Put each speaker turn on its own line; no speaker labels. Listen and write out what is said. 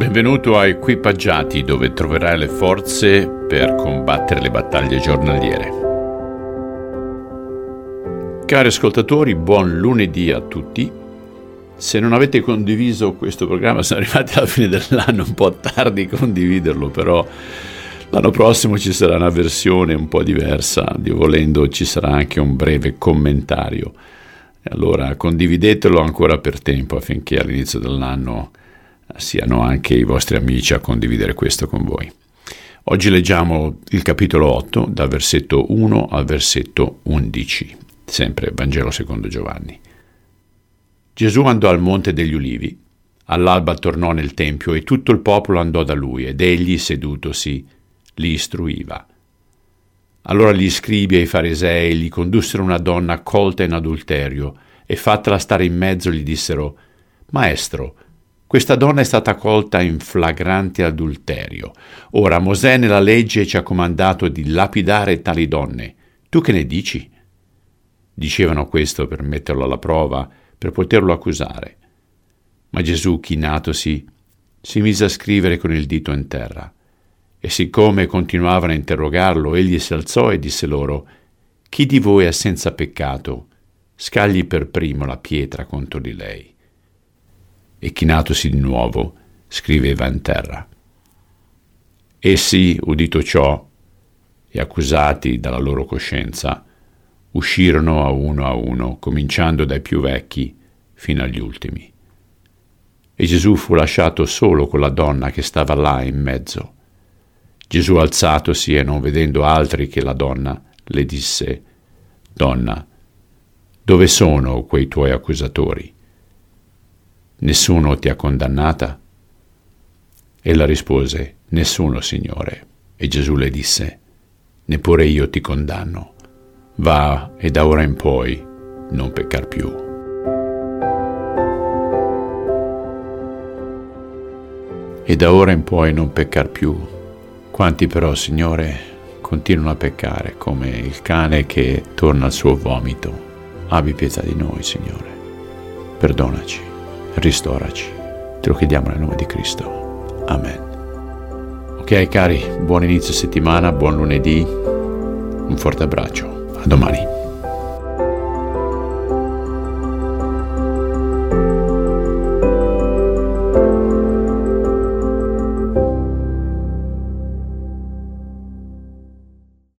Benvenuto a Equipaggiati dove troverai le forze per combattere le battaglie giornaliere. Cari ascoltatori, buon lunedì a tutti. Se non avete condiviso questo programma, sono arrivati alla fine dell'anno, un po' tardi condividerlo, però l'anno prossimo ci sarà una versione un po' diversa, Dio volendo ci sarà anche un breve commentario. Allora condividetelo ancora per tempo affinché all'inizio dell'anno siano anche i vostri amici a condividere questo con voi. Oggi leggiamo il capitolo 8 dal versetto 1 al versetto 11, sempre Vangelo secondo Giovanni. Gesù andò al monte degli ulivi, all'alba tornò nel tempio e tutto il popolo andò da lui ed egli sedutosi li istruiva. Allora gli scribi e i farisei gli condussero una donna colta in adulterio e fattala stare in mezzo gli dissero Maestro, questa donna è stata colta in flagrante adulterio. Ora Mosè nella legge ci ha comandato di lapidare tali donne. Tu che ne dici? Dicevano questo per metterlo alla prova, per poterlo accusare. Ma Gesù, chinatosi, si mise a scrivere con il dito in terra. E siccome continuavano a interrogarlo, egli si alzò e disse loro, Chi di voi è senza peccato, scagli per primo la pietra contro di lei e chinatosi di nuovo, scriveva in terra. Essi, udito ciò, e accusati dalla loro coscienza, uscirono a uno a uno, cominciando dai più vecchi fino agli ultimi. E Gesù fu lasciato solo con la donna che stava là in mezzo. Gesù alzatosi e non vedendo altri che la donna, le disse, Donna, dove sono quei tuoi accusatori? Nessuno ti ha condannata? Ella rispose, Nessuno, Signore. E Gesù le disse, Neppure io ti condanno. Va e da ora in poi non peccar più. E da ora in poi non peccar più. Quanti però, Signore, continuano a peccare come il cane che torna al suo vomito. Abbi pietà di noi, Signore. Perdonaci ristoraci. Te lo chiediamo nel nome di Cristo. Amen. Ok cari, buon inizio settimana, buon lunedì, un forte abbraccio, a domani.